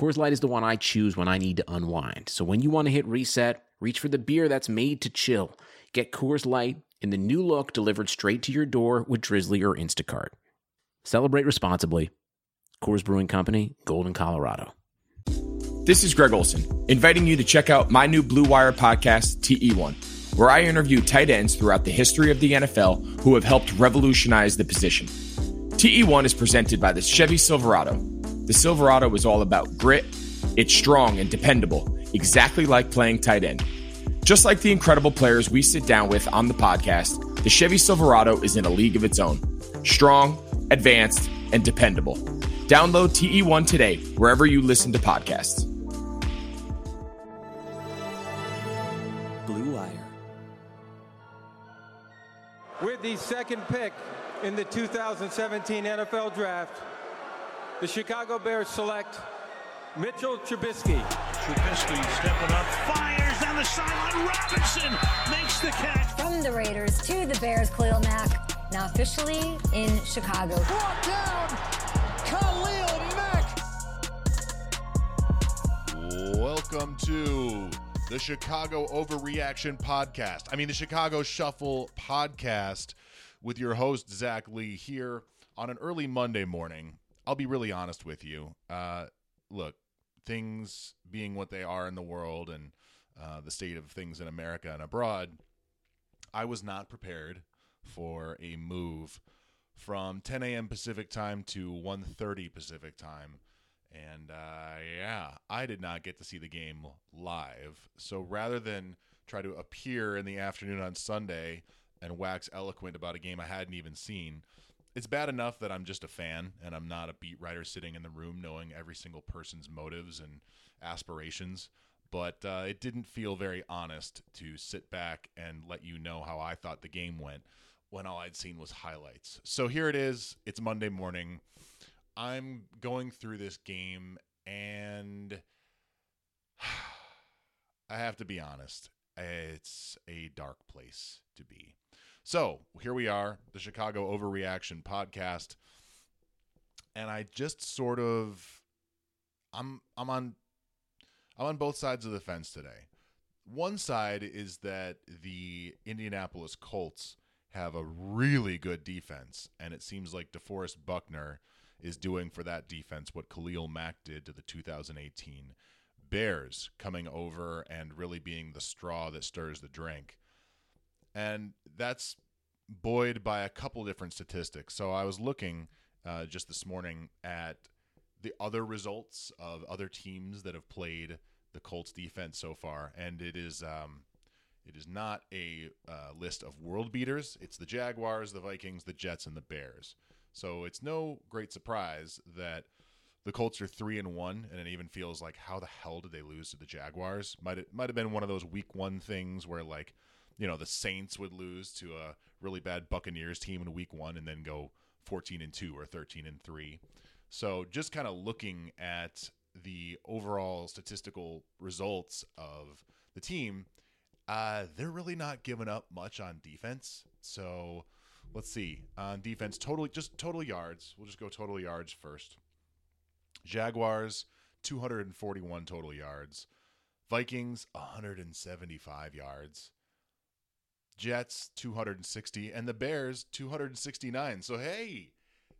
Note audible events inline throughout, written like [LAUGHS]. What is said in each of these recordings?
Coors Light is the one I choose when I need to unwind. So when you want to hit reset, reach for the beer that's made to chill. Get Coors Light in the new look delivered straight to your door with Drizly or Instacart. Celebrate responsibly. Coors Brewing Company, Golden, Colorado. This is Greg Olsen, inviting you to check out my new Blue Wire podcast, TE1, where I interview tight ends throughout the history of the NFL who have helped revolutionize the position. TE1 is presented by the Chevy Silverado. The Silverado is all about grit, it's strong and dependable, exactly like playing tight end. Just like the incredible players we sit down with on the podcast, the Chevy Silverado is in a league of its own. Strong, advanced, and dependable. Download TE1 today, wherever you listen to podcasts. Blue Wire. With the second pick in the 2017 NFL Draft, the Chicago Bears select Mitchell Trubisky. Trubisky stepping up, fires down the sideline. Robinson makes the catch. From the Raiders to the Bears, Khalil Mack, now officially in Chicago. Brought down, Khalil Mack. Welcome to the Chicago Overreaction Podcast. I mean, the Chicago Shuffle Podcast with your host, Zach Lee, here on an early Monday morning. I'll be really honest with you. Uh, look, things being what they are in the world and uh, the state of things in America and abroad, I was not prepared for a move from 10 a.m. Pacific time to 1:30 Pacific time. And uh, yeah, I did not get to see the game live. So rather than try to appear in the afternoon on Sunday and wax eloquent about a game I hadn't even seen, it's bad enough that I'm just a fan and I'm not a beat writer sitting in the room knowing every single person's motives and aspirations. But uh, it didn't feel very honest to sit back and let you know how I thought the game went when all I'd seen was highlights. So here it is. It's Monday morning. I'm going through this game and [SIGHS] I have to be honest. It's a dark place to be. So here we are, the Chicago Overreaction podcast, and I just sort of, I'm I'm on, I'm on both sides of the fence today. One side is that the Indianapolis Colts have a really good defense, and it seems like DeForest Buckner is doing for that defense what Khalil Mack did to the 2018 Bears, coming over and really being the straw that stirs the drink and that's buoyed by a couple different statistics. So I was looking uh, just this morning at the other results of other teams that have played the Colts defense so far, and it is um, it is not a uh, list of world beaters. It's the Jaguars, the Vikings, the Jets, and the Bears. So it's no great surprise that the Colts are three and one, and it even feels like how the hell did they lose to the Jaguars? Might it might have been one of those week one things where like you know the Saints would lose to a really bad Buccaneers team in week 1 and then go 14 and 2 or 13 and 3. So just kind of looking at the overall statistical results of the team, uh, they're really not giving up much on defense. So let's see. On defense, totally just total yards. We'll just go total yards first. Jaguars 241 total yards. Vikings 175 yards. Jets 260 and the Bears 269. So hey,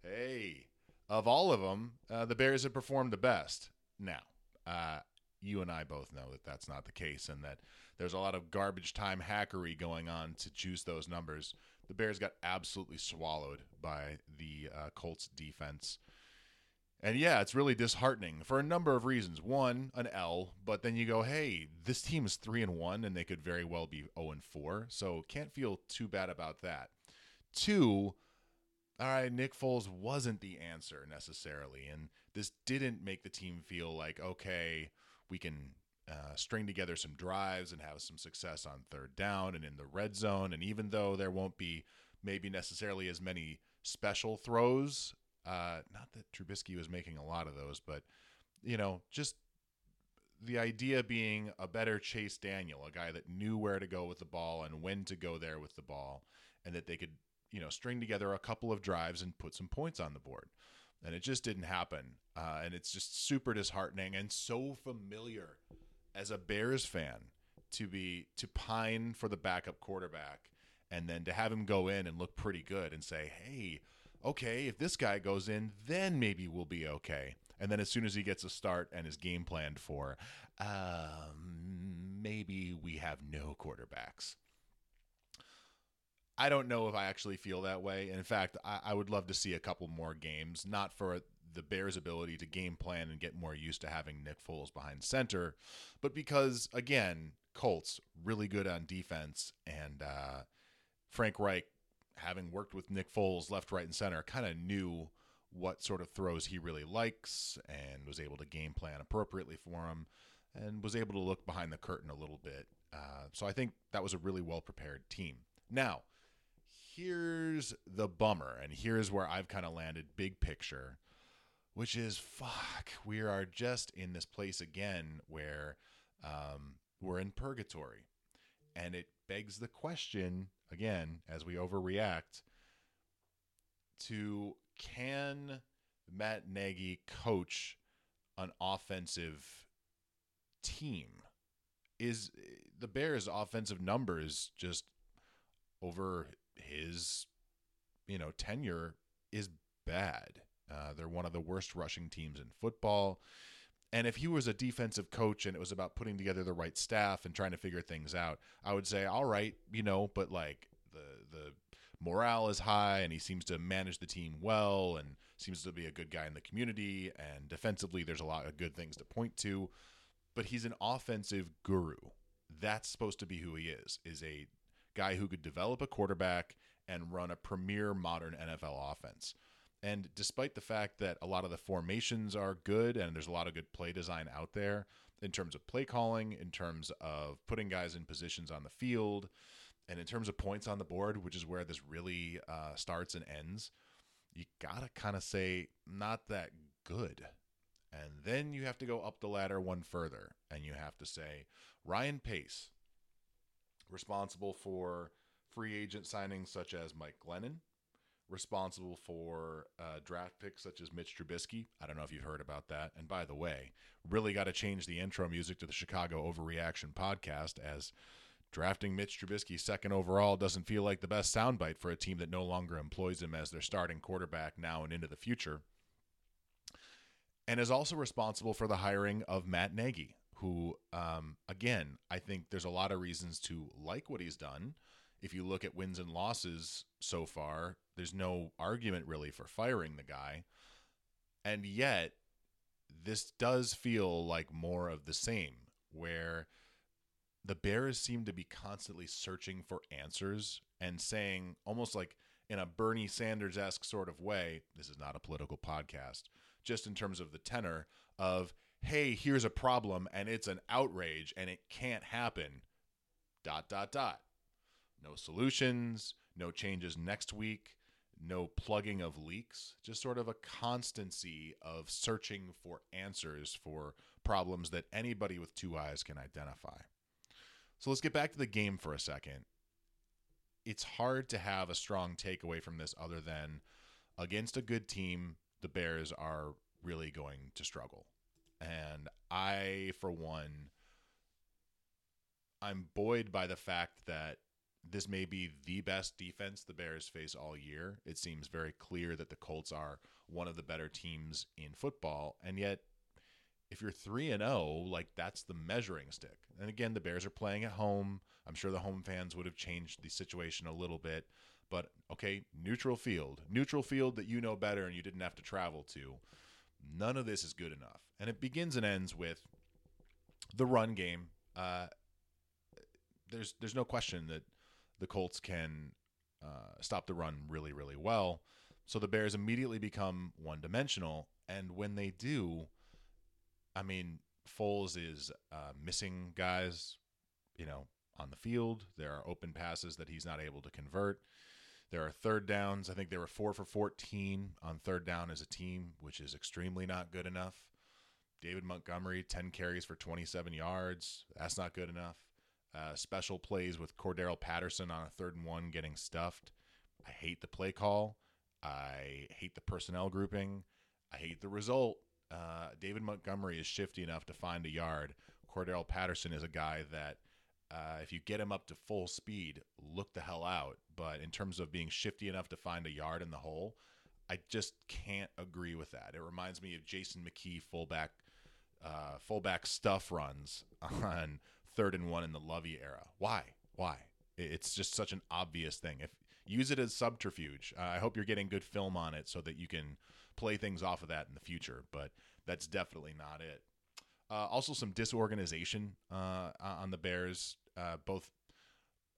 hey, of all of them, uh, the Bears have performed the best. Now, uh, you and I both know that that's not the case, and that there's a lot of garbage time hackery going on to juice those numbers. The Bears got absolutely swallowed by the uh, Colts defense. And yeah, it's really disheartening for a number of reasons. One, an L, but then you go, "Hey, this team is 3 and 1 and they could very well be 0 and 4." So, can't feel too bad about that. Two, all right, Nick Foles wasn't the answer necessarily, and this didn't make the team feel like, "Okay, we can uh, string together some drives and have some success on third down and in the red zone. And even though there won't be maybe necessarily as many special throws, uh, not that Trubisky was making a lot of those, but you know, just the idea being a better Chase Daniel, a guy that knew where to go with the ball and when to go there with the ball, and that they could, you know, string together a couple of drives and put some points on the board. And it just didn't happen. Uh, and it's just super disheartening and so familiar as a Bears fan to be to pine for the backup quarterback and then to have him go in and look pretty good and say, "Hey, okay, if this guy goes in, then maybe we'll be okay." And then as soon as he gets a start and is game planned for, um, maybe we have no quarterbacks. I don't know if I actually feel that way. In fact, I, I, would love to see a couple more games, not for the Bears' ability to game plan and get more used to having Nick Foles behind center, but because, again, Colts really good on defense, and uh, Frank Reich, having worked with Nick Foles left, right, and center, kind of knew what sort of throws he really likes and was able to game plan appropriately for him and was able to look behind the curtain a little bit. Uh, so I think that was a really well prepared team. Now, here's the bummer, and here's where I've kind of landed big picture, which is fuck, we are just in this place again where um, we're in purgatory. And it begs the question, again, as we overreact, to can Matt Nagy coach an offensive team? Is the Bears' offensive numbers just over his, you know, tenure is bad. Uh, they're one of the worst rushing teams in football. And if he was a defensive coach and it was about putting together the right staff and trying to figure things out, I would say, all right, you know, but like the the morale is high and he seems to manage the team well and seems to be a good guy in the community and defensively there's a lot of good things to point to. But he's an offensive guru. That's supposed to be who he is is a guy who could develop a quarterback and run a premier modern NFL offense and despite the fact that a lot of the formations are good and there's a lot of good play design out there in terms of play calling in terms of putting guys in positions on the field and in terms of points on the board, which is where this really uh, starts and ends, you got to kind of say, not that good. And then you have to go up the ladder one further and you have to say, Ryan Pace, responsible for free agent signings such as Mike Glennon, responsible for uh, draft picks such as Mitch Trubisky. I don't know if you've heard about that. And by the way, really got to change the intro music to the Chicago Overreaction podcast as Drafting Mitch Trubisky second overall doesn't feel like the best soundbite for a team that no longer employs him as their starting quarterback now and into the future. And is also responsible for the hiring of Matt Nagy, who, um, again, I think there's a lot of reasons to like what he's done. If you look at wins and losses so far, there's no argument really for firing the guy. And yet, this does feel like more of the same, where the Bears seem to be constantly searching for answers and saying, almost like in a Bernie Sanders esque sort of way, this is not a political podcast, just in terms of the tenor of, hey, here's a problem and it's an outrage and it can't happen. Dot, dot, dot. No solutions, no changes next week, no plugging of leaks, just sort of a constancy of searching for answers for problems that anybody with two eyes can identify. So let's get back to the game for a second. It's hard to have a strong takeaway from this other than against a good team, the Bears are really going to struggle. And I, for one, I'm buoyed by the fact that this may be the best defense the Bears face all year. It seems very clear that the Colts are one of the better teams in football, and yet if you're 3 and 0, like that's the measuring stick. And again, the Bears are playing at home. I'm sure the home fans would have changed the situation a little bit, but okay, neutral field. Neutral field that you know better and you didn't have to travel to. None of this is good enough. And it begins and ends with the run game. Uh, there's there's no question that the Colts can uh, stop the run really really well. So the Bears immediately become one dimensional, and when they do, I mean, Foles is uh, missing guys, you know, on the field. There are open passes that he's not able to convert. There are third downs. I think they were four for 14 on third down as a team, which is extremely not good enough. David Montgomery, 10 carries for 27 yards. That's not good enough. Uh, special plays with Cordarrelle Patterson on a third and one getting stuffed. I hate the play call. I hate the personnel grouping. I hate the result. Uh, David Montgomery is shifty enough to find a yard. Cordarrelle Patterson is a guy that, uh, if you get him up to full speed, look the hell out. But in terms of being shifty enough to find a yard in the hole, I just can't agree with that. It reminds me of Jason McKie fullback, uh, fullback stuff runs [LAUGHS] on third and one in the Lovie era. Why? Why? It's just such an obvious thing. If use it as subterfuge, uh, I hope you're getting good film on it so that you can play things off of that in the future. But that's definitely not it. Uh, also, some disorganization uh, on the Bears, uh, both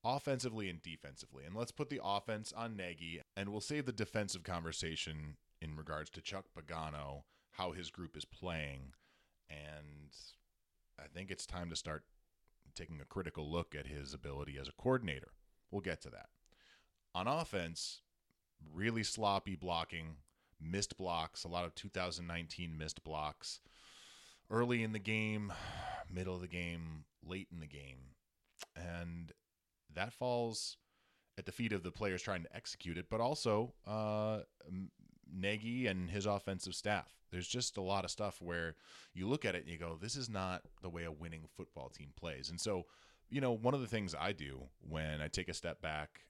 offensively and defensively. And let's put the offense on Nagy, and we'll save the defensive conversation in regards to Chuck Pagano, how his group is playing. And I think it's time to start taking a critical look at his ability as a coordinator. We'll get to that. On offense, really sloppy blocking, missed blocks, a lot of 2019 missed blocks early in the game, [SIGHS] middle of the game, late in the game. And that falls at the feet of the players trying to execute it, but also uh, Nagy and his offensive staff. There's just a lot of stuff where you look at it and you go, this is not the way a winning football team plays. And so, you know, one of the things I do when I take a step back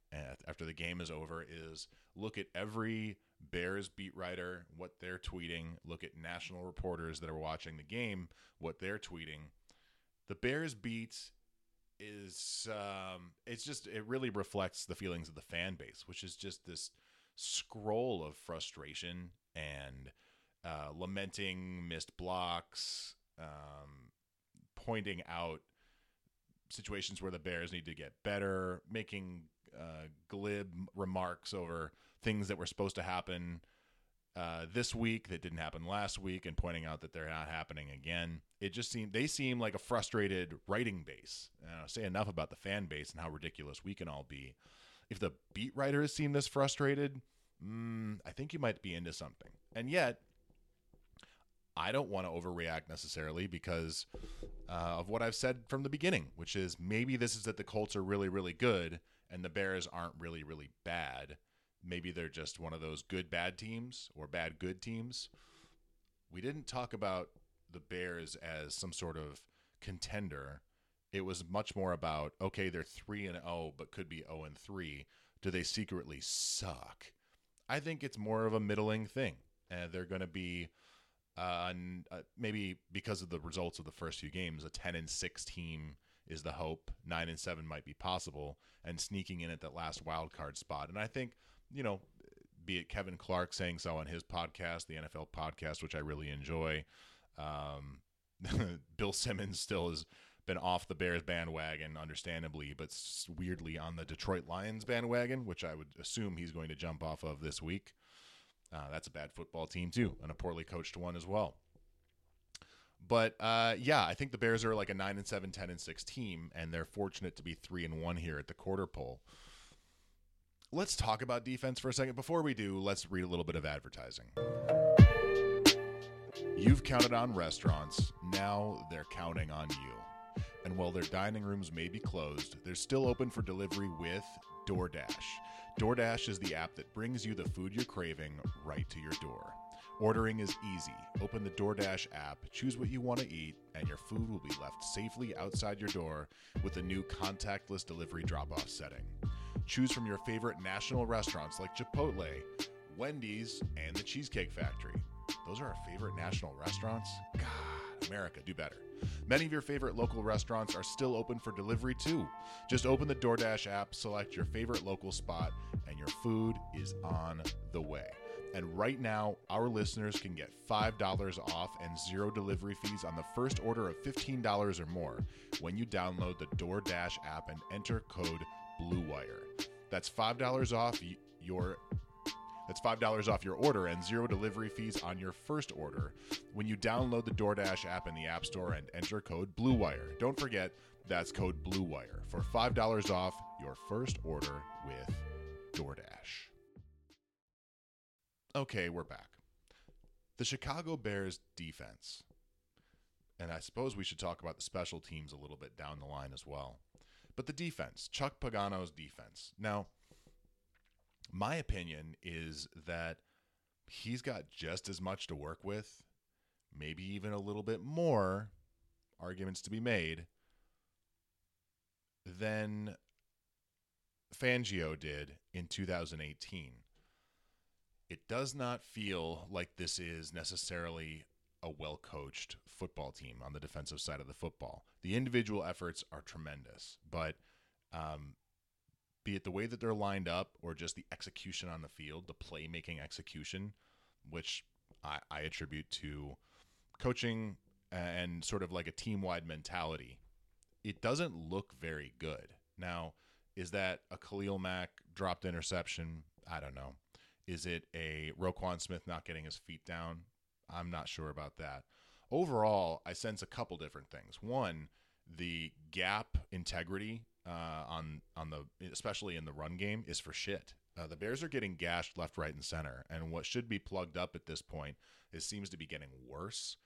after the game is over is look at every Bears beat writer, what they're tweeting, look at national reporters that are watching the game, what they're tweeting. The Bears beat is um, it's just it really reflects the feelings of the fan base, which is just this scroll of frustration and uh, lamenting missed blocks, um, pointing out situations where the Bears need to get better, making uh, glib remarks over things that were supposed to happen uh, this week that didn't happen last week, and pointing out that they're not happening again. It just seemed they seem like a frustrated writing base. Uh, say enough about the fan base and how ridiculous we can all be. If the beat writer has seem this frustrated, mm, I think you might be into something. And yet, I don't want to overreact necessarily because uh, of what I've said from the beginning, which is maybe this is that the Colts are really, really good and the Bears aren't really, really bad. Maybe they're just one of those good bad teams or bad good teams. We didn't talk about the Bears as some sort of contender. It was much more about okay, they're 3 and 0 but could be 0 and 3. Do they secretly suck? I think it's more of a middling thing. And they're going to be uh, uh, maybe because of the results of the first few games, a 10 and 6 team is the hope. 9 and 7 might be possible and sneaking in at that last wild card spot. And I think, you know, be it Kevin Clark saying so on his podcast, the NFL podcast, which I really enjoy. Um, [LAUGHS] Bill Simmons still has been off the Bears bandwagon, understandably, but weirdly on the Detroit Lions bandwagon, which I would assume he's going to jump off of this week. Uh, that's a bad football team too, and a poorly coached one as well. But uh, yeah, I think the Bears are like a 9 and 7, 10 and 6 team, and they're fortunate to be 3 and 1 here at the quarter pole. Let's talk about defense for a second. Before we do, let's read a little bit of advertising. You've counted on restaurants, now they're counting on you. And while their dining rooms may be closed, they're still open for delivery with DoorDash. DoorDash is the app that brings you the food you're craving right to your door. Ordering is easy. Open the DoorDash app, choose what you want to eat, and your food will be left safely outside your door with the new contactless delivery drop off setting. Choose from your favorite national restaurants like Chipotle, Wendy's, and the Cheesecake Factory. Those are our favorite national restaurants? God, America, do better. Many of your favorite local restaurants are still open for delivery too. Just open the DoorDash app, select your favorite local spot, and your food is on the way. And right now, our listeners can get $5 off and zero delivery fees on the first order of $15 or more when you download the DoorDash app and enter code BLUEWIRE. That's $5 off your That's $5 off your order and zero delivery fees on your first order when you download the DoorDash app in the App Store and enter code BLUEWIRE. Don't forget, that's code BLUEWIRE for $5 off your first order with DoorDash. Okay, we're back. The Chicago Bears defense. And I suppose we should talk about the special teams a little bit down the line as well. But the defense, Chuck Pagano's defense. Now, my opinion is that he's got just as much to work with, maybe even a little bit more arguments to be made than Fangio did in 2018. It does not feel like this is necessarily a well coached football team on the defensive side of the football. The individual efforts are tremendous, but um, be it the way that they're lined up or just the execution on the field, the playmaking execution, which I, I attribute to coaching and sort of like a team wide mentality, it doesn't look very good. Now, is that a Khalil Mack dropped interception? I don't know. Is it a Roquan Smith not getting his feet down? I'm not sure about that. Overall, I sense a couple different things. One, the gap integrity uh, on on the especially in the run game is for shit. Uh, the Bears are getting gashed left, right, and center, and what should be plugged up at this point it seems to be getting worse.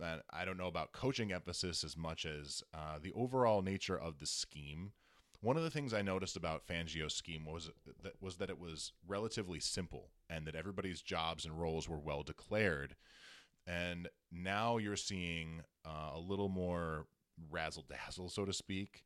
And I don't know about coaching emphasis as much as uh, the overall nature of the scheme. One of the things I noticed about Fangio's scheme was that was that it was relatively simple and that everybody's jobs and roles were well declared. And now you're seeing uh, a little more razzle dazzle, so to speak,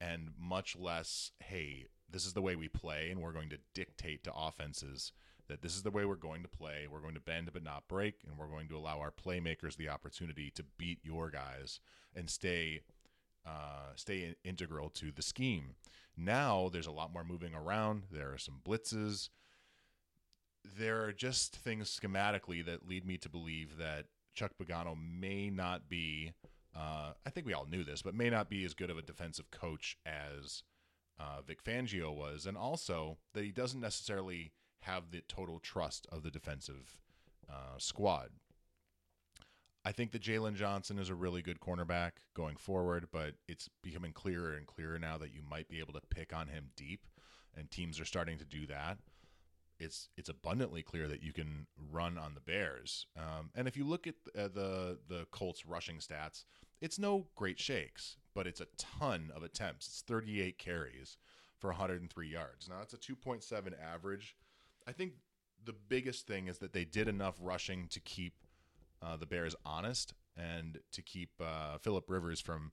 and much less, hey, this is the way we play, and we're going to dictate to offenses that this is the way we're going to play. We're going to bend but not break, and we're going to allow our playmakers the opportunity to beat your guys and stay uh, stay integral to the scheme. Now there's a lot more moving around. There are some blitzes. There are just things schematically that lead me to believe that Chuck Pagano may not be uh, I think we all knew this, but may not be as good of a defensive coach as uh, Vic Fangio was, and also that he doesn't necessarily have the total trust of the defensive uh, squad. I think that Jaylon Johnson is a really good cornerback going forward, but it's becoming clearer and clearer now that you might be able to pick on him deep, and teams are starting to do that it's it's abundantly clear that you can run on the Bears. Um, and if you look at uh, the the Colts rushing stats, it's no great shakes, but it's a ton of attempts. It's 38 carries for 103 yards. Now it's a 2.7 average. I think the biggest thing is that they did enough rushing to keep uh, the Bears honest and to keep uh, Philip Rivers from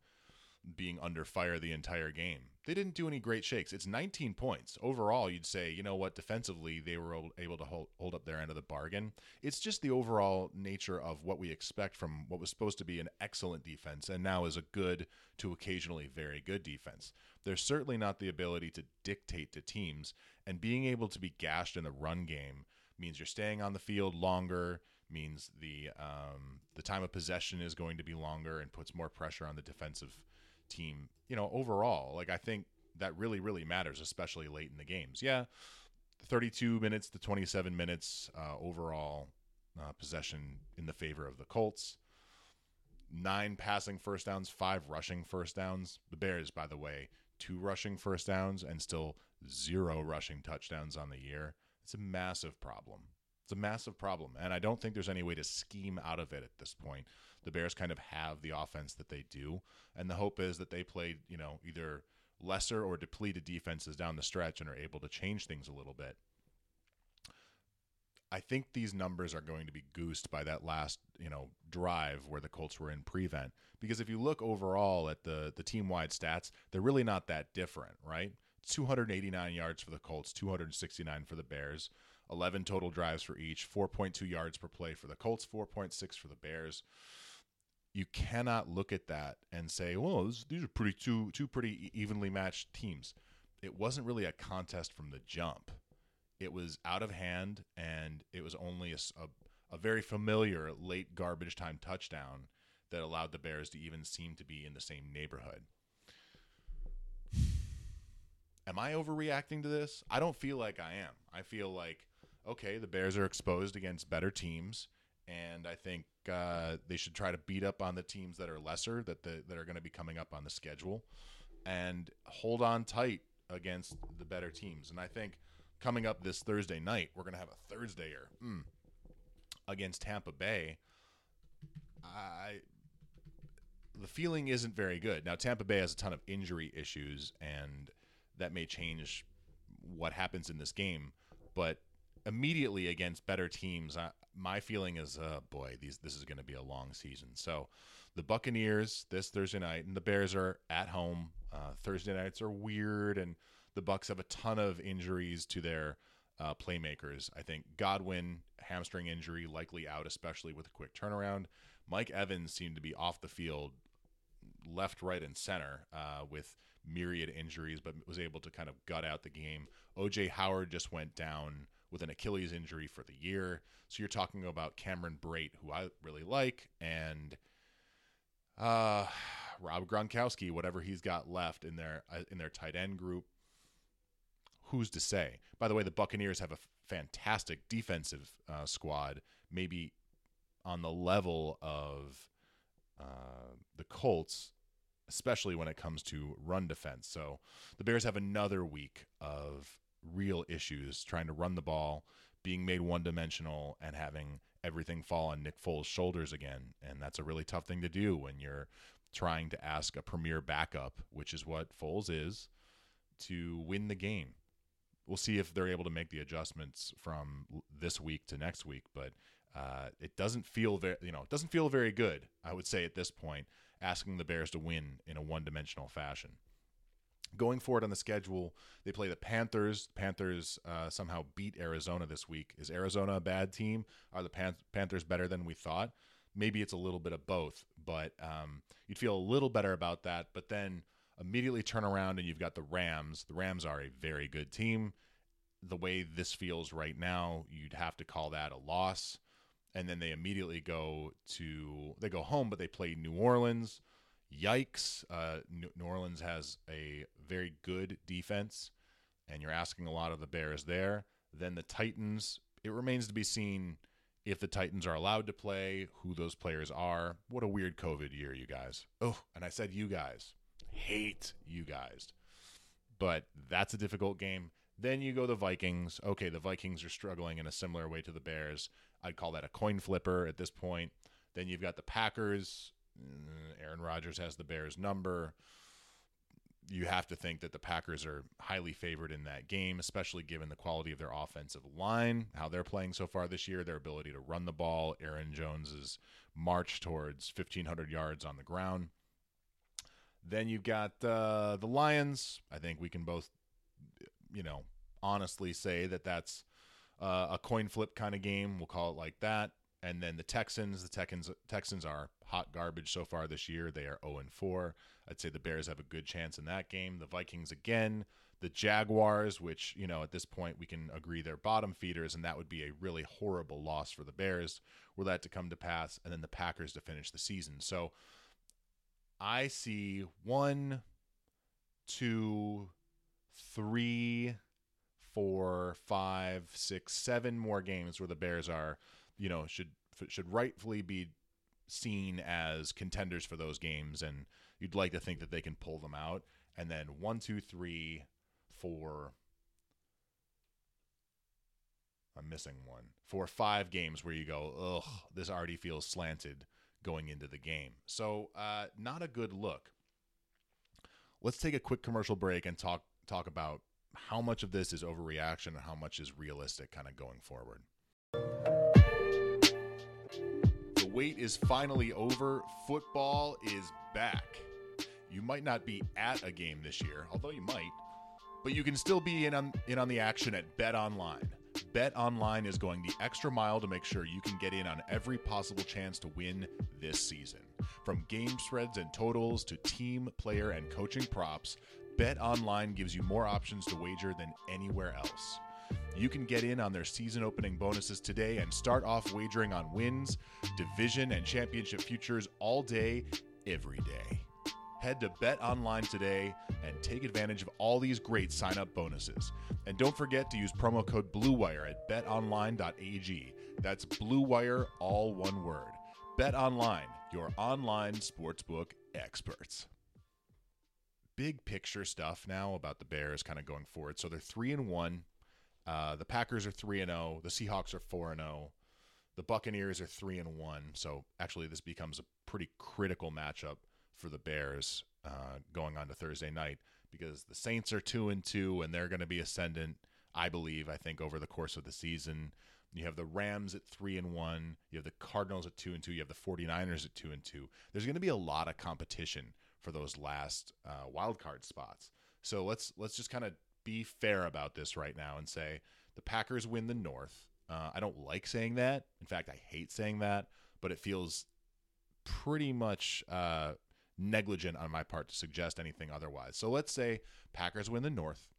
being under fire the entire game. They didn't do any great shakes. It's 19 points. Overall, you'd say, you know what, defensively, they were able to hold, hold up their end of the bargain. It's just the overall nature of what we expect from what was supposed to be an excellent defense and now is a good to occasionally very good defense. There's certainly not the ability to dictate to teams, and being able to be gashed in the run game means you're staying on the field longer means the um, the time of possession is going to be longer and puts more pressure on the defensive team, you know, overall. Like I think that really, really matters, especially late in the games. Yeah, 32 minutes to 27 minutes uh, overall uh, possession in the favor of the Colts. Nine passing first downs, five rushing first downs. The Bears, by the way, two rushing first downs and still zero rushing touchdowns on the year. It's a massive problem. It's a massive problem. And I don't think there's any way to scheme out of it at this point the Bears kind of have the offense that they do, and the hope is that they play, you know, either lesser or depleted defenses down the stretch and are able to change things a little bit. I think these numbers are going to be goosed by that last, you know, drive where the Colts were in prevent. Because if you look overall at the the team wide stats, they're really not that different, right? 289 yards for the Colts, 269 for the Bears, 11 total drives for each, 4.2 yards per play for the Colts, 4.6 for the Bears you cannot look at that and say, "Well, this, these are pretty two two pretty evenly matched teams." It wasn't really a contest from the jump. It was out of hand, and it was only a, a, a very familiar late garbage time touchdown that allowed the Bears to even seem to be in the same neighborhood. Am I overreacting to this? I don't feel like I am. I feel like okay, the Bears are exposed against better teams, and I think uh, they should try to beat up on the teams that are lesser that the, that are going to be coming up on the schedule, and hold on tight against the better teams. And I think coming up this Thursday night, we're going to have a Thursdayer mm, against Tampa Bay. I the feeling isn't very good. Now Tampa Bay has a ton of injury issues, and that may change what happens in this game. But immediately against better teams, I, my feeling is, uh, boy, these this is going to be a long season. So the Buccaneers this Thursday night, and the Bears are at home. Uh, Thursday nights are weird, and the Bucks have a ton of injuries to their uh, playmakers. I think Godwin hamstring injury likely out, especially with a quick turnaround. Mike Evans seemed to be off the field left, right, and center uh, with myriad injuries, but was able to kind of gut out the game. OJ Howard just went down with an Achilles injury for the year. So you're talking about Cameron Brate, who I really like, and uh, Rob Gronkowski, whatever he's got left in their uh, in their tight end group. Who's to say? By the way, the Buccaneers have a fantastic defensive uh, squad, maybe on the level of uh, the Colts, especially when it comes to run defense. So the Bears have another week of real issues trying to run the ball, being made one dimensional, and having everything fall on Nick Foles' shoulders again. And that's a really tough thing to do when you're trying to ask a premier backup, which is what Foles is, to win the game. We'll see if they're able to make the adjustments from this week to next week, but uh, it doesn't feel very, you know, it doesn't feel very good. I would say at this point, asking the Bears to win in a one-dimensional fashion. Going forward on the schedule, they play the Panthers. Panthers uh, somehow beat Arizona this week. Is Arizona a bad team? Are the Pan- Panthers better than we thought? Maybe it's a little bit of both, but um, you'd feel a little better about that. But then immediately turn around and you've got the Rams. The Rams are a very good team. The way this feels right now, you'd have to call that a loss and then they immediately go to they go home, but they play New Orleans. Yikes! Uh, New Orleans has a very good defense, and you're asking a lot of the Bears there. Then the Titans. It remains to be seen if the Titans are allowed to play, who those players are. What a weird COVID year, you guys. Oh, and I said you guys. Hate you guys. But that's a difficult game. Then you go the Vikings. Okay, the Vikings are struggling in a similar way to the Bears. I'd call that a coin flipper at this point. Then you've got the Packers. Mm, Aaron Rodgers has the Bears number. You have to think that the Packers are highly favored in that game, especially given the quality of their offensive line, how they're playing so far this year, their ability to run the ball, Aaron Jones's march towards 1,500 yards on the ground. Then you've got uh, the Lions. I think we can both, you know, honestly say that that's uh, a coin flip kind of game. We'll call it like that. And then the Texans, the Texans, Texans are hot garbage so far this year. They are 0 and 4. I'd say the Bears have a good chance in that game. The Vikings again, the Jaguars, which you know at this point we can agree they're bottom feeders, and that would be a really horrible loss for the Bears were that to come to pass. And then the Packers to finish the season. So I see one, two, three four, five, six, seven more games where the Bears are, you know, should should rightfully be seen as contenders for those games, and you'd like to think that they can pull them out. And then one, two, three, four. I'm missing one. Four, five games where you go, ugh, this already feels slanted going into the game. So, uh, not a good look. Let's take a quick commercial break and talk talk about how much of this is overreaction and how much is realistic kind of going forward. The wait is finally over. Football is back. You might not be at a game this year, although you might, but you can still be in on, in on the action at Bet Online. Bet Online is going the extra mile to make sure you can get in on every possible chance to win this season. From game spreads and totals to team, player, and coaching props, Bet Online gives you more options to wager than anywhere else. You can get in on their season opening bonuses today and start off wagering on wins, division, and championship futures all day, every day. Head to Bet Online today and take advantage of all these great sign up bonuses. And don't forget to use promo code BLUEWIRE at betonline.ag. That's BLUEWIRE, all one word. Bet Online, your online sportsbook experts. Big picture stuff now about the Bears kind of going forward. So they're 3 and 1. Uh, the Packers are 3 and 0. The Seahawks are 4 and 0. The Buccaneers are 3 and 1. So actually, this becomes a pretty critical matchup for the Bears uh, going on to Thursday night because the Saints are two and two and they're going to be ascendant. I believe. I think over the course of the season, you have the Rams at three and one. You have the Cardinals at two and two. You have the 49ers at two and two. There's going to be a lot of competition for those last uh, wild card spots. So let's let's just kind of be fair about this right now and say the Packers win the North. Uh, I don't like saying that. In fact, I hate saying that, but it feels pretty much uh, negligent on my part to suggest anything otherwise. So let's say Packers win the North.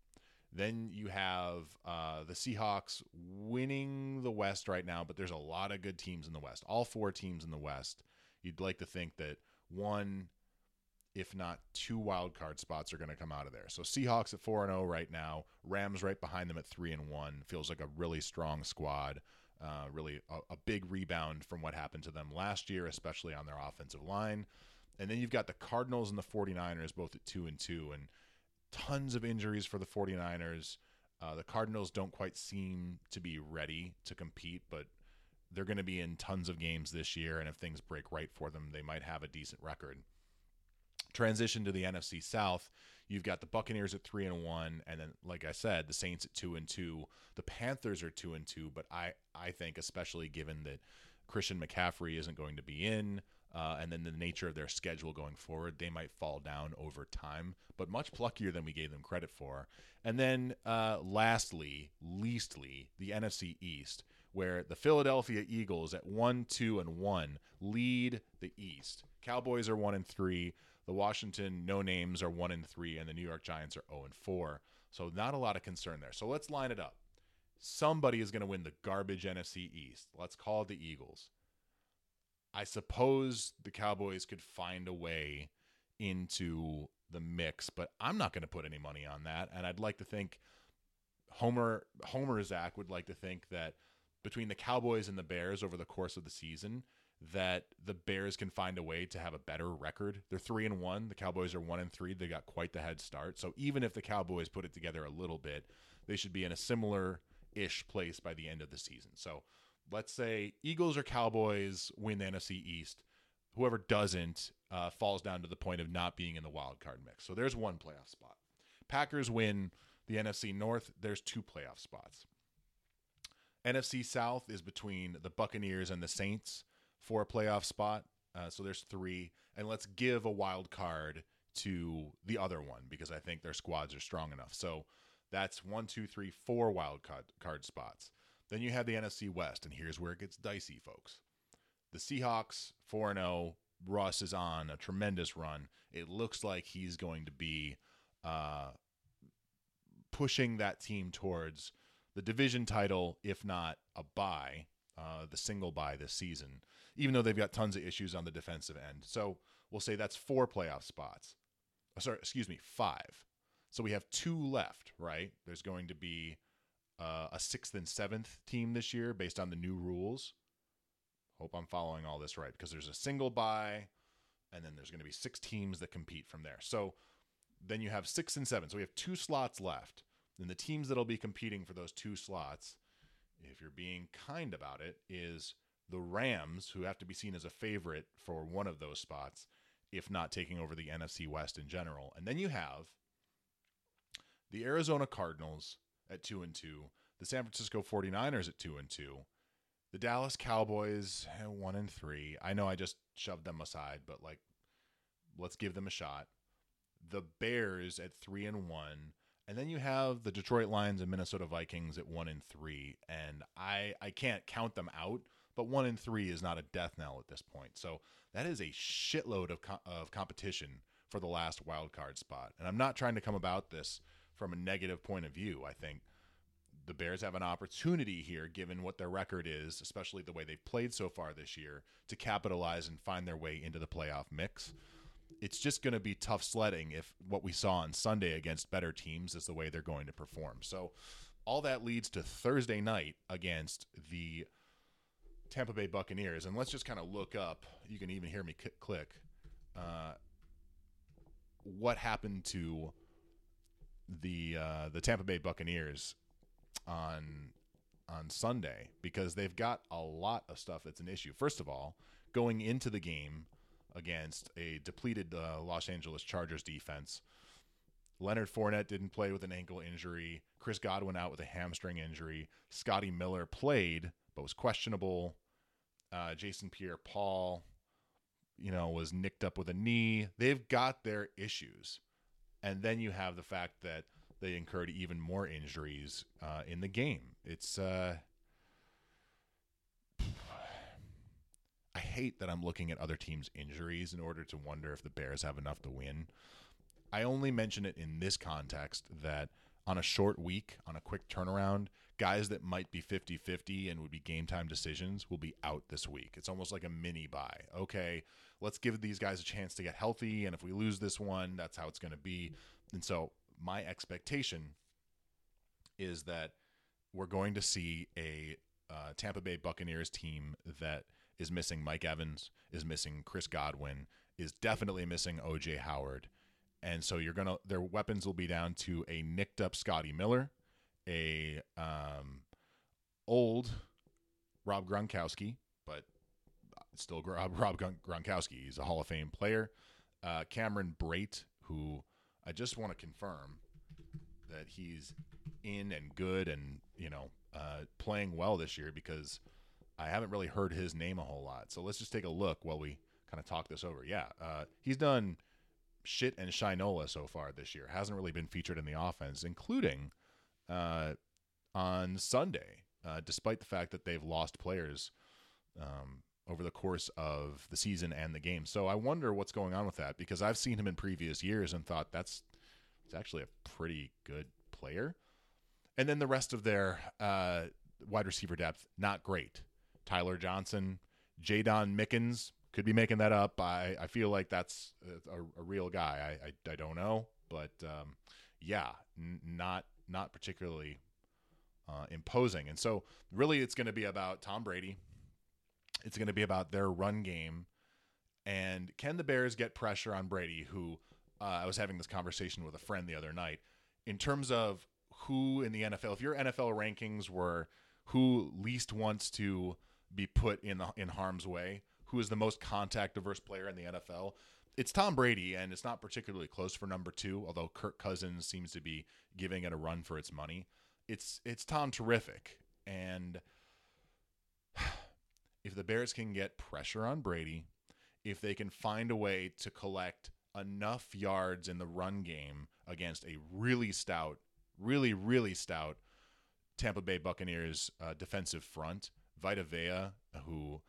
Then you have uh, the Seahawks winning the West right now, but there's a lot of good teams in the West. All four teams in the West. You'd like to think that one, if not two wild card spots, are going to come out of there. So Seahawks at four and zero right now. Rams right behind them at three and one. Feels like a really strong squad. Uh, really a, a big rebound from what happened to them last year, especially on their offensive line. And then you've got the Cardinals and the 49ers both at 2 and 2 and tons of injuries for the 49ers. Uh, the Cardinals don't quite seem to be ready to compete, but they're going to be in tons of games this year and if things break right for them, they might have a decent record. Transition to the NFC South, you've got the Buccaneers at 3 and 1 and then like I said, the Saints at 2 and 2. The Panthers are 2 and 2, but I I think especially given that Christian McCaffrey isn't going to be in, uh, and then the nature of their schedule going forward, they might fall down over time, but much pluckier than we gave them credit for. And then, uh, lastly, leastly, the NFC East, where the Philadelphia Eagles at one, two, and one lead the East. Cowboys are one and three. The Washington no names are one and three, and the New York Giants are zero and four. So not a lot of concern there. So let's line it up. Somebody is going to win the garbage NFC East. Let's call it the Eagles. I suppose the Cowboys could find a way into the mix, but I'm not going to put any money on that. And I'd like to think Homer Homer Zach would like to think that between the Cowboys and the Bears over the course of the season, that the Bears can find a way to have a better record. They're three and one. The Cowboys are one and three. They got quite the head start. So even if the Cowboys put it together a little bit, they should be in a similar ish place by the end of the season. So let's say Eagles or Cowboys win the NFC East. Whoever doesn't uh, falls down to the point of not being in the wild card mix. So there's one playoff spot. Packers win the NFC North. There's two playoff spots. NFC South is between the Buccaneers and the Saints for a playoff spot. Uh, so there's three, and let's give a wild card to the other one because I think their squads are strong enough. So that's one, two, three, four wild card, spots. Then you have the NFC West, and here's where it gets dicey, folks. The Seahawks 4 0. Russ is on a tremendous run. It looks like he's going to be uh, pushing that team towards the division title, if not a bye, uh, the single bye this season, even though they've got tons of issues on the defensive end. So we'll say that's four playoff spots. Oh, sorry, excuse me, five. So we have two left, right? There's going to be uh, a sixth and seventh team this year based on the new rules. Hope I'm following all this right because there's a single bye, and then there's going to be six teams that compete from there. So then you have six and seven. So we have two slots left. And the teams that'll be competing for those two slots, if you're being kind about it, is the Rams, who have to be seen as a favorite for one of those spots, if not taking over the NFC West in general. And then you have the Arizona Cardinals, at 2 and 2, the San Francisco 49ers at 2 and 2, the Dallas Cowboys at 1 and 3. I know I just shoved them aside, but like let's give them a shot. The Bears at 3 and 1, and then you have the Detroit Lions and Minnesota Vikings at 1 and 3, and I I can't count them out, but 1 and 3 is not a death knell at this point. So that is a shitload of co- of competition for the last wild card spot. And I'm not trying to come about this from a negative point of view. I think the Bears have an opportunity here, given what their record is, especially the way they've played so far this year, to capitalize and find their way into the playoff mix. It's just going to be tough sledding if what we saw on Sunday against better teams is the way they're going to perform. So all that leads to Thursday night against the Tampa Bay Buccaneers. And let's just kind of look up. You can even hear me click. Uh, what happened to the uh, the Tampa Bay Buccaneers on on Sunday because they've got a lot of stuff that's an issue. First of all, going into the game against a depleted uh, Los Angeles Chargers defense, Leonard Fournette didn't play with an ankle injury. Chris Godwin out with a hamstring injury. Scotty Miller played but was questionable. Uh, Jason Pierre-Paul, you know, was nicked up with a knee. They've got their issues, and then you have the fact that they incurred even more injuries uh, in the game. It's uh, I hate that I'm looking at other teams' injuries in order to wonder if the Bears have enough to win. I only mention it in this context that on a short week, on a quick turnaround, guys that might be 50 50 and would be game time decisions will be out this week. It's almost like a mini bye. Okay, let's give these guys a chance to get healthy. And if we lose this one, that's how it's going to be. And so my expectation is that we're going to see a uh, Tampa Bay Buccaneers team that is missing Mike Evans, is missing Chris Godwin, is definitely missing OJ Howard. And so you're to, their weapons will be down to a nicked up Scotty Miller, a um, old Rob Gronkowski, but still [LAUGHS] Rob, Rob Gronkowski. He's a Hall of Fame player. Uh, Cameron Brate, who I just want to confirm that he's in and good and you know uh, playing well this year because I haven't really heard his name a whole lot. So let's just take a look while we kind of talk this over. Yeah, uh, he's done shit and shinola so far this year. Hasn't really been featured in the offense, including uh, on Sunday, uh, despite the fact that they've lost players um, over the course of the season and the game. So I wonder what's going on with that because I've seen him in previous years and thought that's it's actually a pretty good player. And then the rest of their uh, wide receiver depth, not great. Tyler Johnson, Jaydon Mickens, could be making that up. I, I feel like that's a, a real guy. I, I, I, don't know, but um, yeah, n- not not particularly uh, imposing. And so really, it's going to be about Tom Brady it's going to be about their run game. And can the Bears get pressure on Brady, who uh, I was having this conversation with a friend the other night, in terms of who in the NFL, if your NFL rankings were who least wants to be put in the, in harm's way, who is the most contact diverse player in the NFL, it's Tom Brady, and it's not particularly close for number two, although Kirk Cousins seems to be giving it a run for its money. It's it's Tom terrific, and [SIGHS] if the Bears can get pressure on Brady, if they can find a way to collect enough yards in the run game against a really stout, really, really stout Tampa Bay Buccaneers uh, defensive front, Vita Vea, who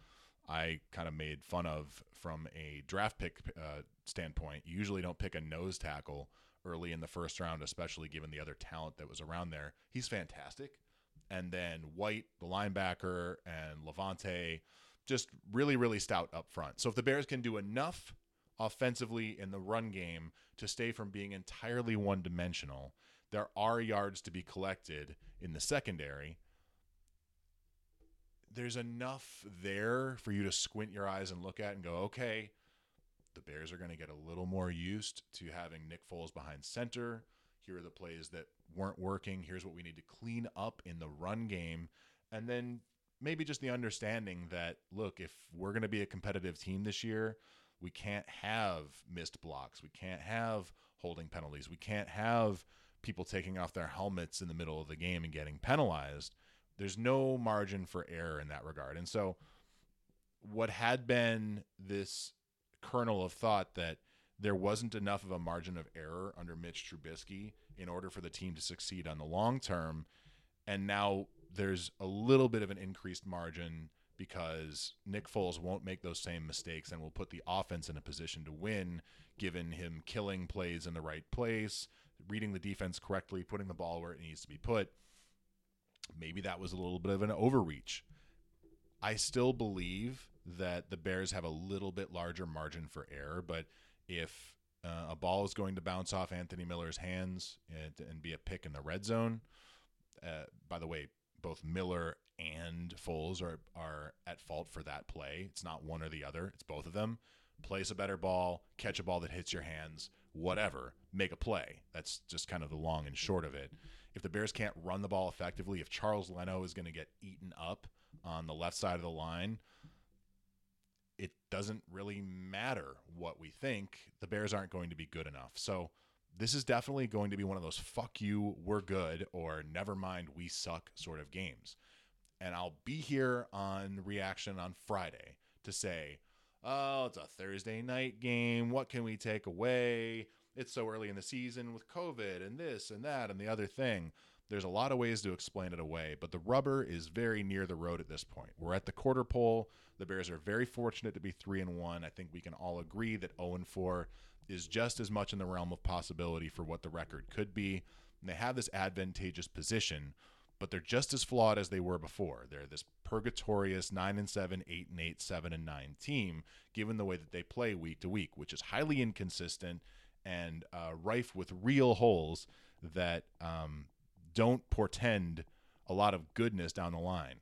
I kind of made fun of from a draft pick uh, standpoint. You usually don't pick a nose tackle early in the first round, especially given the other talent that was around there. He's fantastic and then White, the linebacker, and Lavonte, just really, really stout up front. So if the Bears can do enough offensively in the run game to stay from being entirely one dimensional, there are yards to be collected in the secondary. There's enough there for you to squint your eyes and look at and go, okay, the Bears are going to get a little more used to having Nick Foles behind center. Here are the plays that weren't working. Here's what we need to clean up in the run game. And then maybe just the understanding that, look, if we're going to be a competitive team this year, we can't have missed blocks. We can't have holding penalties. We can't have people taking off their helmets in the middle of the game and getting penalized. There's no margin for error in that regard. And so, what had been this kernel of thought that there wasn't enough of a margin of error under Mitch Trubisky in order for the team to succeed on the long term. And now there's a little bit of an increased margin because Nick Foles won't make those same mistakes and will put the offense in a position to win, given him killing plays in the right place, reading the defense correctly, putting the ball where it needs to be put. Maybe that was a little bit of an overreach. I still believe that the Bears have a little bit larger margin for error, but if uh, a ball is going to bounce off Anthony Miller's hands and, and be a pick in the red zone. Uh, by the way, both Miller and Foles are are at fault for that play. It's not one or the other; it's both of them. Place a better ball, catch a ball that hits your hands, whatever, make a play. That's just kind of the long and short of it. If the Bears can't run the ball effectively, if Charles Leno is going to get eaten up on the left side of the line, it doesn't really matter what we think. The Bears aren't going to be good enough. So this is definitely going to be one of those fuck you, we're good, or never mind, we suck sort of games. And I'll be here on reaction on Friday to say, oh, it's a Thursday night game. What can we take away? It's so early in the season with COVID and this and that and the other thing. There's a lot of ways to explain it away, but the rubber is very near the road at this point. We're at the quarter pole. The Bears are very fortunate to be 3 and 1. I think we can all agree that 0 and 4 is just as much in the realm of possibility for what the record could be. And they have this advantageous position, but they're just as flawed as they were before. They're this purgatorious 9 and 7, 8 and 8, 7 and 9 team given the way that they play week to week, which is highly inconsistent and uh, rife with real holes that um, don't portend a lot of goodness down the line.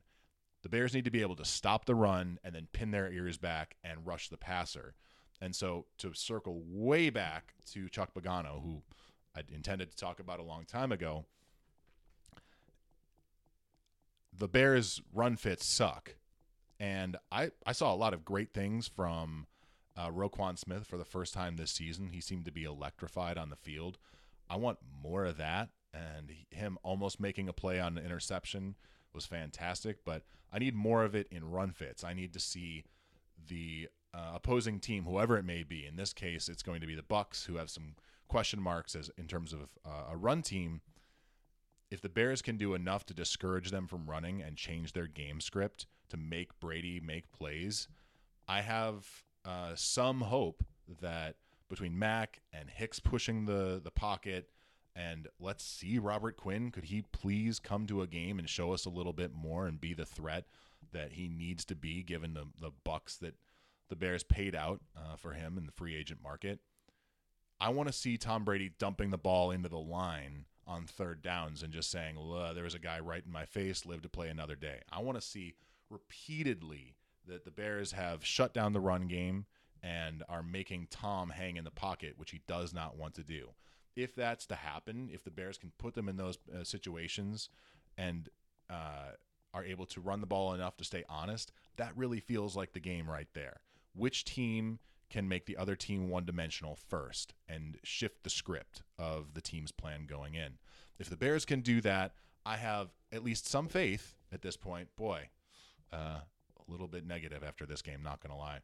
The Bears need to be able to stop the run and then pin their ears back and rush the passer. And so to circle way back to Chuck Pagano, who I intended to talk about a long time ago, the Bears' run fits suck. And I, I saw a lot of great things from uh, Roquan Smith for the first time this season. He seemed to be electrified on the field. I want more of that. And him almost making a play on an interception was fantastic. But I need more of it in run fits. I need to see the uh, opposing team, whoever it may be. In this case, it's going to be the Bucks, who have some question marks as in terms of uh, a run team. If the Bears can do enough to discourage them from running and change their game script to make Brady make plays, I have uh, some hope that between Mack and Hicks pushing the the pocket, and let's see Robert Quinn, could he please come to a game and show us a little bit more and be the threat that he needs to be given the the bucks that the Bears paid out uh, for him in the free agent market. I want to see Tom Brady dumping the ball into the line on third downs and just saying, there was a guy right in my face, live to play another day. I want to see repeatedly that the Bears have shut down the run game and are making Tom hang in the pocket, which he does not want to do. If that's to happen, if the Bears can put them in those uh, situations and uh, are able to run the ball enough to stay honest, that really feels like the game right there. Which team can make the other team one dimensional first and shift the script of the team's plan going in? If the Bears can do that, I have at least some faith at this point. Boy, uh, little bit negative after this game, not going to lie.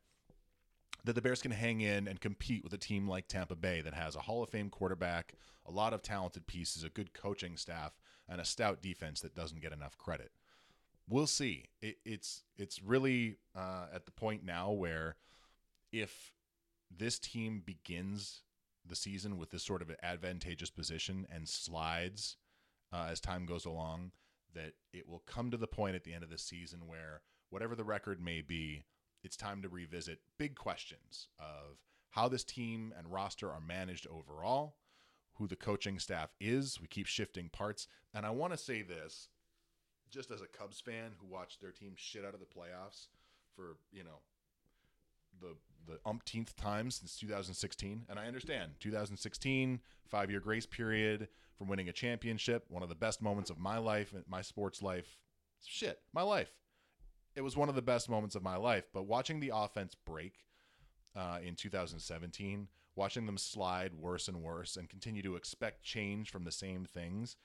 That the Bears can hang in and compete with a team like Tampa Bay that has a Hall of Fame quarterback, a lot of talented pieces, a good coaching staff, and a stout defense that doesn't get enough credit we'll see. It, it's it's really uh, at the point now where if this team begins the season with this sort of advantageous position and slides uh, as time goes along, that it will come to the point at the end of the season where whatever the record may be, it's time to revisit big questions of how this team and roster are managed overall, who the coaching staff is. We keep shifting parts. And I want to say this just as a Cubs fan who watched their team shit out of the playoffs for you know the the umpteenth time since 2016, and I understand 2016 five year grace period from winning a championship, one of the best moments of my life, my sports life, shit, my life. It was one of the best moments of my life. But watching the offense break uh, in 2017, watching them slide worse and worse, and continue to expect change from the same things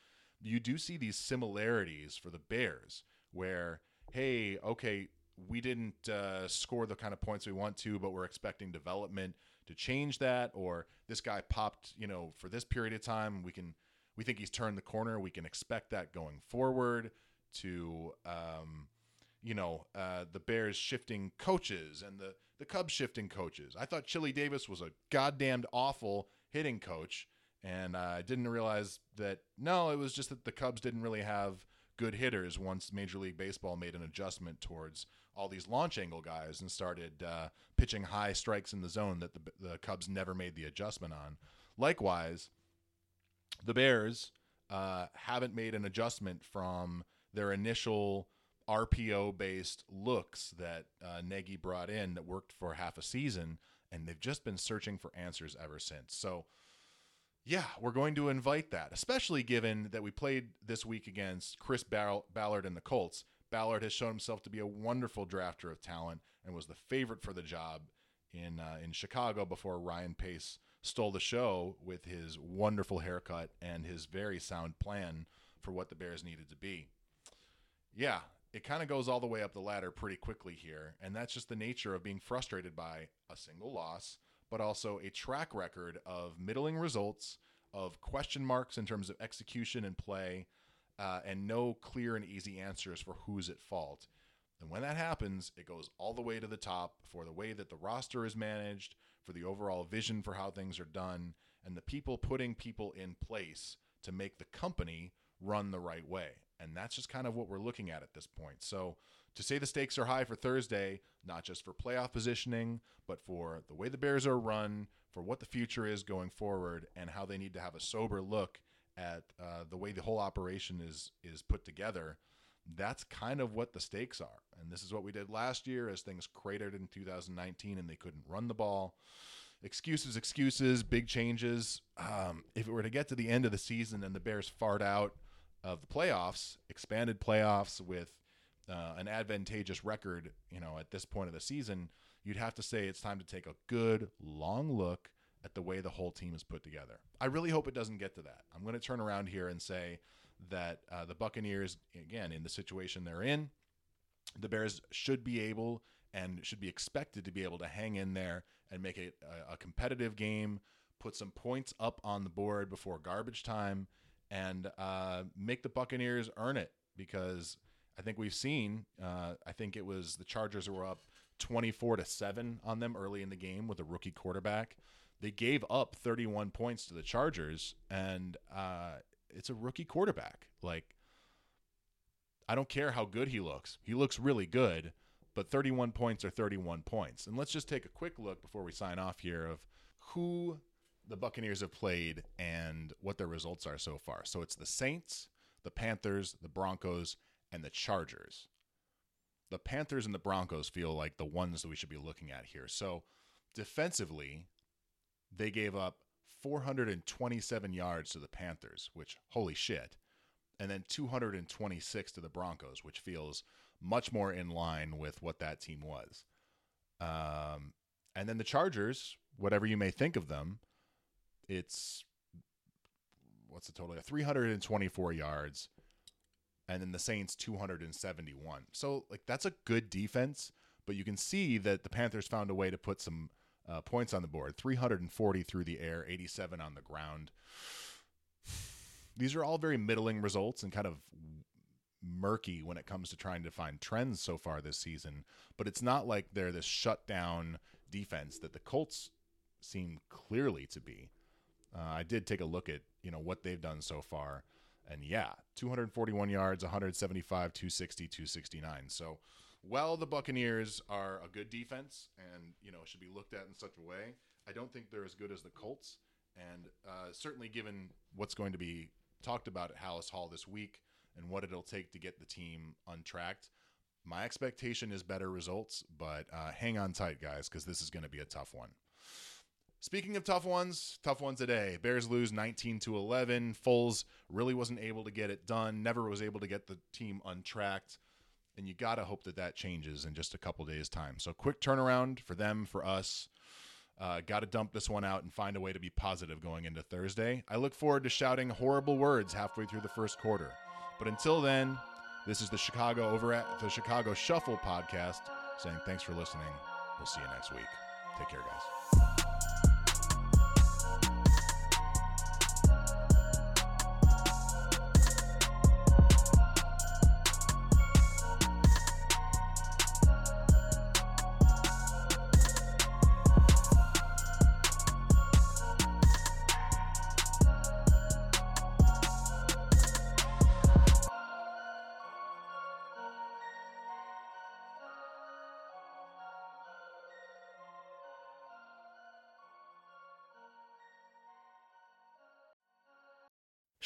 you do see these similarities for the Bears where, hey, okay, we didn't uh, score the kind of points we want to, but we're expecting development to change that, or this guy popped, you know, for this period of time, we can, we think he's turned the corner. We can expect that going forward. To, um, you know, uh, the Bears shifting coaches and the the Cubs shifting coaches. I thought Chili Davis was a goddamned awful hitting coach and I didn't realize that no, it was just that the Cubs didn't really have good hitters once Major League Baseball made an adjustment towards all these launch angle guys and started uh, pitching high strikes in the zone that the, the Cubs never made the adjustment on. Likewise, the Bears uh, haven't made an adjustment from their initial RPO based looks that uh, Nagy brought in that worked for half a season, and they've just been searching for answers ever since. So, yeah, we're going to invite that, especially given that we played this week against Chris Ballard and the Colts. Ballard has shown himself to be a wonderful drafter of talent and was the favorite for the job in uh, in Chicago before Ryan Pace stole the show with his wonderful haircut and his very sound plan for what the Bears needed to be. Yeah, it kind of goes all the way up the ladder pretty quickly here, and that's just the nature of being frustrated by a single loss, but also a track record of middling results, of question marks in terms of execution and play, uh, and no clear and easy answers for who's at fault. And when that happens, it goes all the way to the top for the way that the roster is managed, for the overall vision for how things are done, and the people putting people in place to make the company run the right way. And that's just kind of what we're looking at at this point. So, to say the stakes are high for Thursday, not just for playoff positioning, but for the way the Bears are run, for what the future is going forward, and how they need to have a sober look at uh, the way the whole operation is is put together, that's kind of what the stakes are. And this is what we did last year as things cratered in 2019 and they couldn't run the ball. Excuses, excuses, big changes. Um, if it were to get to the end of the season and the Bears fart out of the playoffs, expanded playoffs with uh, an advantageous record, you know, at this point of the season, you'd have to say it's time to take a good long look at the way the whole team is put together. I really hope it doesn't get to that. I'm going to turn around here and say that uh, the Buccaneers, again, in the situation they're in, the Bears should be able and should be expected to be able to hang in there and make it a, a competitive game, put some points up on the board before garbage time, and uh, make the Buccaneers earn it because I think we've seen. Uh, I think it was the Chargers were up 24 to seven on them early in the game with a rookie quarterback. They gave up 31 points to the Chargers, and uh, it's a rookie quarterback. Like, I don't care how good he looks. He looks really good, but 31 points are 31 points. And let's just take a quick look before we sign off here of who the Buccaneers have played and what their results are so far. So it's the Saints, the Panthers, the Broncos, and the Chargers. The Panthers and the Broncos feel like the ones that we should be looking at here. So defensively, they gave up 427 yards to the Panthers, which, holy shit, and then 226 to the Broncos, which feels much more in line with what that team was. Um, and then the Chargers, whatever you may think of them, it's what's the total? 324 yards, and then the Saints 271. So like that's a good defense, but you can see that the Panthers found a way to put some uh, points on the board 340 through the air, 87 on the ground. These are all very middling results and kind of murky when it comes to trying to find trends so far this season. But it's not like they're this shutdown defense that the Colts seem clearly to be. Uh, I did take a look at you know what they've done so far, and yeah, 241 yards, 175, 260, 269. So while the Buccaneers are a good defense and you know should be looked at in such a way, I don't think they're as good as the Colts. And uh, certainly, given what's going to be talked about at Halas Hall this week and what it'll take to get the team untracked, my expectation is better results. But uh, hang on tight, guys, because this is going to be a tough one. Speaking of tough ones, tough one today. Bears lose 19 to 11. Foles really wasn't able to get it done. Never was able to get the team untracked and you got to hope that that changes in just a couple days' time. So quick turnaround for them, for us. Uh, got to dump this one out and find a way to be positive going into Thursday. I look forward to shouting horrible words halfway through the first quarter. But until then, this is the Chicago over at the Chicago Shuffle podcast saying thanks for listening. We'll see you next week. Take care, guys.